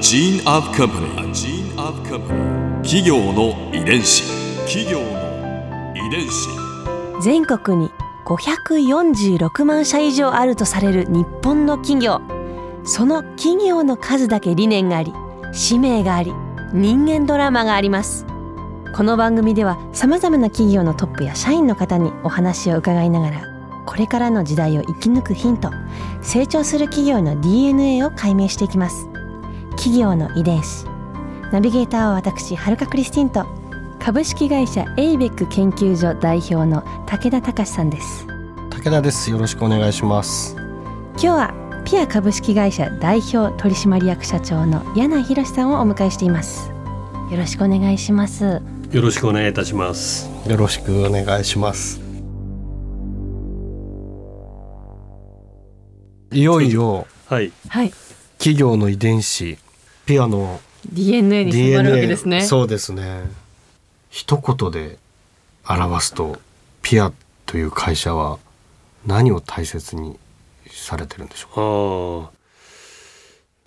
gene of company. A gene of company. 企業の遺伝子。企業の遺伝子。全国に546万社以上あるとされる日本の企業その企業の数だけ理念があり使命があり人間ドラマがありますこの番組ではさまざまな企業のトップや社員の方にお話を伺いながらこれからの時代を生き抜くヒント成長する企業の DNA を解明していきます企業の遺伝子。ナビゲーターは私はるかクリスティンと株式会社エイベック研究所代表の武田隆さんです。武田です。よろしくお願いします。今日はピア株式会社代表取締役社長の柳博さんをお迎えしています。よろしくお願いします。よろしくお願いいたします。よろしくお願いします。いよいよはい。はい。企業の遺伝子ピアの DNA に迫るわけですね。そうですね。一言で表すとピアという会社は何を大切にされてるんでしょうか？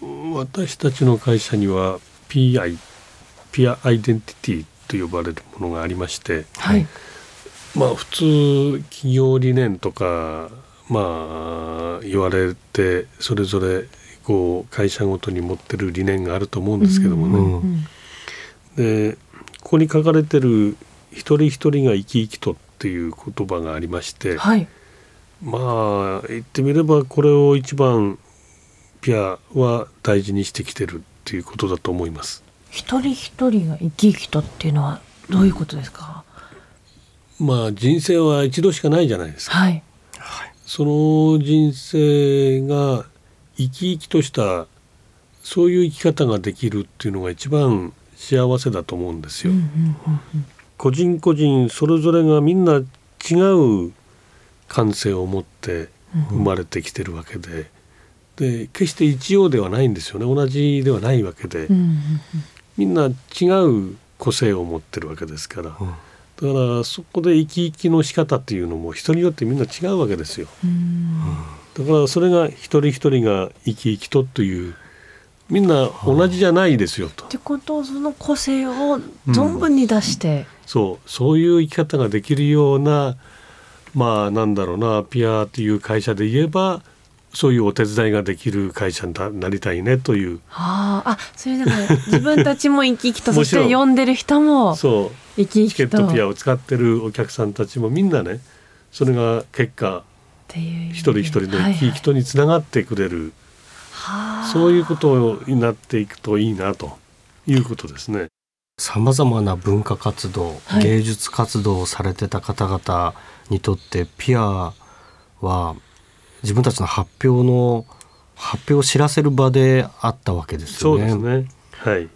ああ私たちの会社には PI ピアアイデンティティと呼ばれるものがありましてはい。まあ普通企業理念とかまあ言われてそれぞれこう会社ごとに持ってる理念があると思うんですけどもね、うん。でここに書かれてる「一人一人が生き生きと」っていう言葉がありまして、はい。まあ言ってみればこれを一番ピアは大事にしてきてるっていうことだと思います。一人一人が生き生きとっていうのはどういうことですか、まあ人生は一度しかないじゃないですか。はい。その人生が生き生きとしたそういう生き方ができるっていうのが一番幸せだと思うんですよ。個人個人それぞれがみんな違う感性を持って生まれてきてるわけで、で決して一様ではないんですよね。同じではないわけで、うんうんみんな違う個性を持ってるわけですから、だからそこで生き生きの仕方っていうのも人によってみんな違うわけですよ。だからそれが一人一人が生き生きとというみんな同じじゃないですよと。っ。てことはその個性を存分に出して、そう。そういう生き方ができるようなまあなんだろうなピアという会社で言えばそういうお手伝いができる会社にななりたいねという。はあ、あ、それだから自分たちも生き生きと そして呼んでる人もそう。生きチケ生きと。ットピアを使ってるお客さんたちもみんなねそれが結果一人一人の生き生きとにつながってくれる、はあそういうことになっていくといいなということですね。さまざまな文化活動、はい芸術活動をされてた方々にとってピアは自分たちの発表の発表を知らせる場であったわけですそうよね。ですね。はい。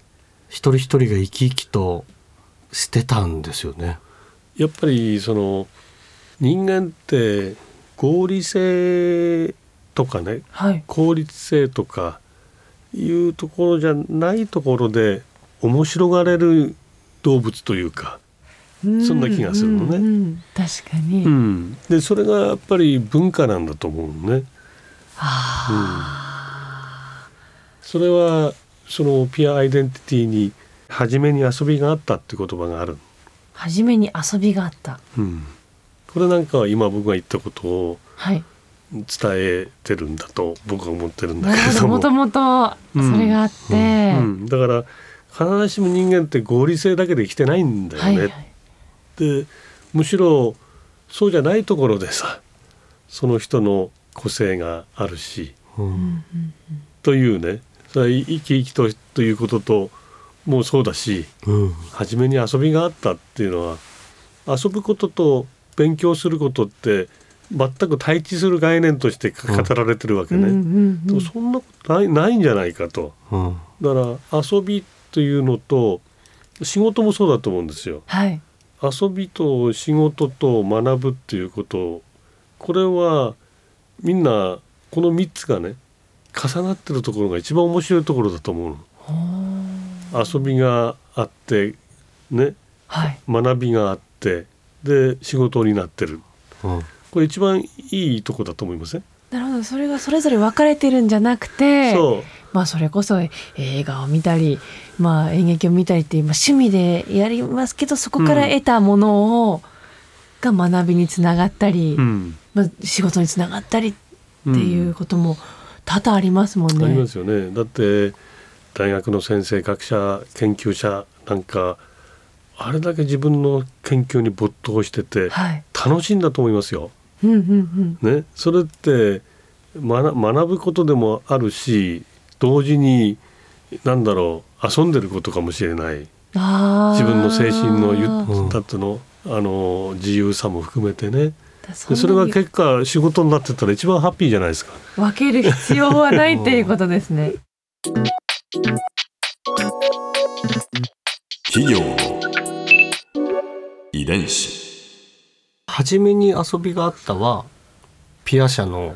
一人一人が生き生きとしてたんですよね。やっぱりその人間って合理性とかねはい。効率性とかいうところじゃないところで面白がれる動物というか、そんな気がするのね。うんうんうん。確かに、うん、でそれがやっぱり文化なんだと思うのね。それはそのピアアイデンティティに初めに遊びがあったって言葉がある。初めに遊びがあった。うん、これなんかは今僕が言ったことをはい。伝えてるんだと僕は思ってるんだけれども。どもともとそれがあって、うん、だから必ずしも人間って合理性だけで生きてないんだよね。はいはい。でむしろそうじゃないところでさその人の個性があるしうんというね。それは生き生きとということともそうだしうん。初めに遊びがあったっていうのは遊ぶことと勉強することって全く対峙する概念として語られてるわけね。うんうんうんそんなことないないんじゃないかと。うんだから遊びというのと仕事もそうだと思うんですよ。はい遊びと仕事と学ぶっていうことこれはみんなこの3つがね重なってるところが一番面白いところだと思うの。遊びがあってねはい学びがあってで仕事になってる。うん。これ一番いいとこだと思いません、なるほど。それがそれぞれ分かれてるんじゃなくてそう。まあそれこそ映画を見たり、まあ、演劇を見たりっていう、まあ、趣味でやりますけどそこから得たものを、が学びにつながったり、うん。まあ、仕事につながったりっていうことも多々ありますもんね。ありますよね。だって大学の先生学者研究者なんかあれだけ自分の研究に没頭しててはい、楽しいんだと思いますよ。うんうんうん。ね、それって学学ぶことでもあるし同時に何だろう遊んでることかもしれない。自分の精神のゆうんだっての？あの自由さも含めてね。それが結果仕事になってたら一番ハッピーじゃないですか。分ける必要はないっていうことですね。企業の遺伝子。初めに遊びがあったはピア社の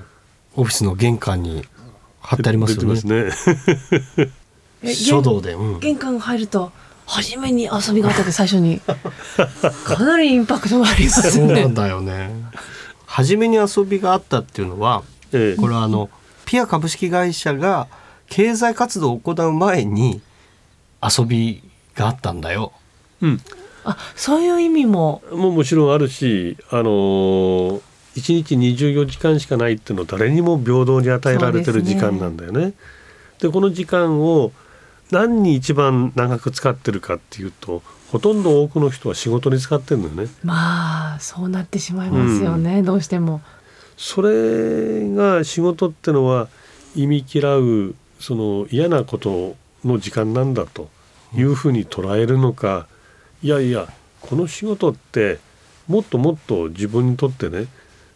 オフィスの玄関に貼ってありますよね。ね。え書道で、うん、玄関入ると初めに遊びがあったって最初に。かなりインパクトがありますね。そうなん。だよね。初めに遊びがあったっていうのはええ。これはあのピア株式会社が経済活動を行う前に遊びがあったんだよ。うん、あそういう意味ももうもちろんあるし、あのー、1日24時間しかないっていうのは誰にも平等に与えられてる時間なんだよね。でこの時間を何に一番長く使ってるかっていうとほとんど多くの人は仕事に使ってるんだよね。まあそうなってしまいますよね、どうしても。それが仕事ってのは意味嫌うその嫌なことの時間なんだというふうに捉えるのか、いやいやこの仕事ってもっともっと自分にとってね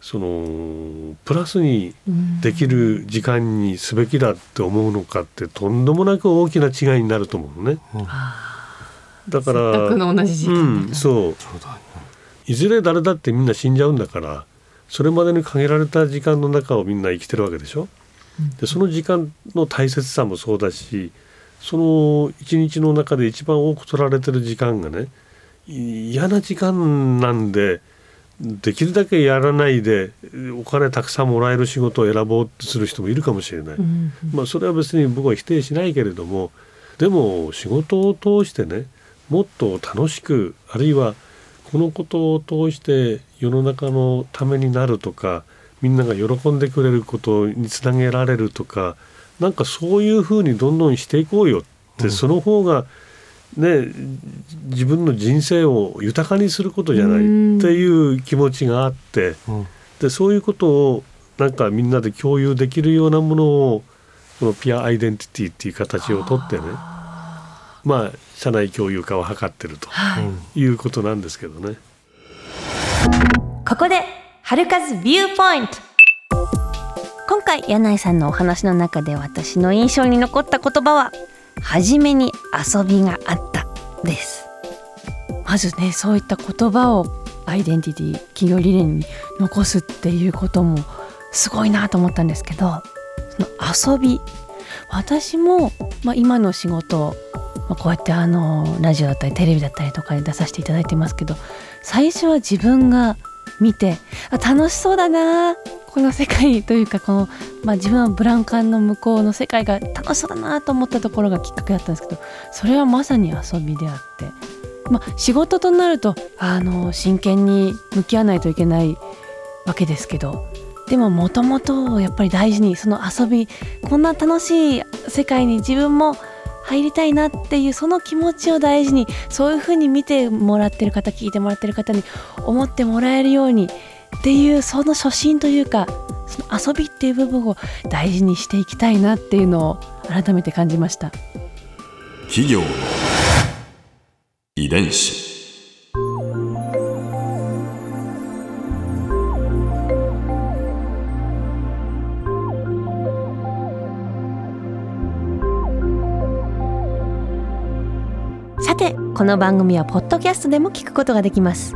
そのプラスにうん。できる時間にすべきだって思うのかってとんでもなく大きな違いになると思うのね。だからせっかくの同じ時間だから。うん、そう。いずれ誰だってみんな死んじゃうんだからそれまでに限られた時間の中をみんな生きてるわけでしょ。でその時間の大切さもそうだしその一日の中で一番多く取られてる時間がねい嫌な時間なんでできるだけやらないでお金たくさんもらえる仕事を選ぼうとする人もいるかもしれない。うんまあ、それは別に僕は否定しないけれどもでも仕事を通してねもっと楽しくあるいはこのことを通して世の中のためになるとかみんなが喜んでくれることにつなげられるとかなんかそういうふうにどんどんしていこうよって、その方がね自分の人生を豊かにすることじゃないっていう気持ちがあって。うん。でそういうことをなんかみんなで共有できるようなものをこのピアアイデンティティっていう形をとってねまあ社内共有化を図ってるとはい。いうことなんですけどね。ここで春風ビューポイント。今回柳井さんのお話の中で私の印象に残った言葉は初めに遊びがあったです。まずねそういった言葉をアイデンティティ企業理念に残すっていうこともすごいなと思ったんですけどその遊び私も、まあ、今の仕事まあこうやってあのラジオだったりテレビだったりとかに出させていただいてますけど最初は自分が見てあ楽しそうだなこの世界というかこの、まあ、自分はブランカンの向こうの世界が楽しそうだなと思ったところがきっかけだったんですけどそれはまさに遊びであって、まあ、仕事となるとあの真剣に向き合わないといけないわけですけどでももともとやっぱり大事にその遊びこんな楽しい世界に自分も入りたいなっていうその気持ちを大事にそういうふうに見てもらってる方聞いてもらってる方に思ってもらえるようにっていうその初心というかその遊びっていう部分を大事にしていきたいなっていうのを改めて感じました。企業の遺伝子。さてこの番組はポッドキャストでも聞くことができます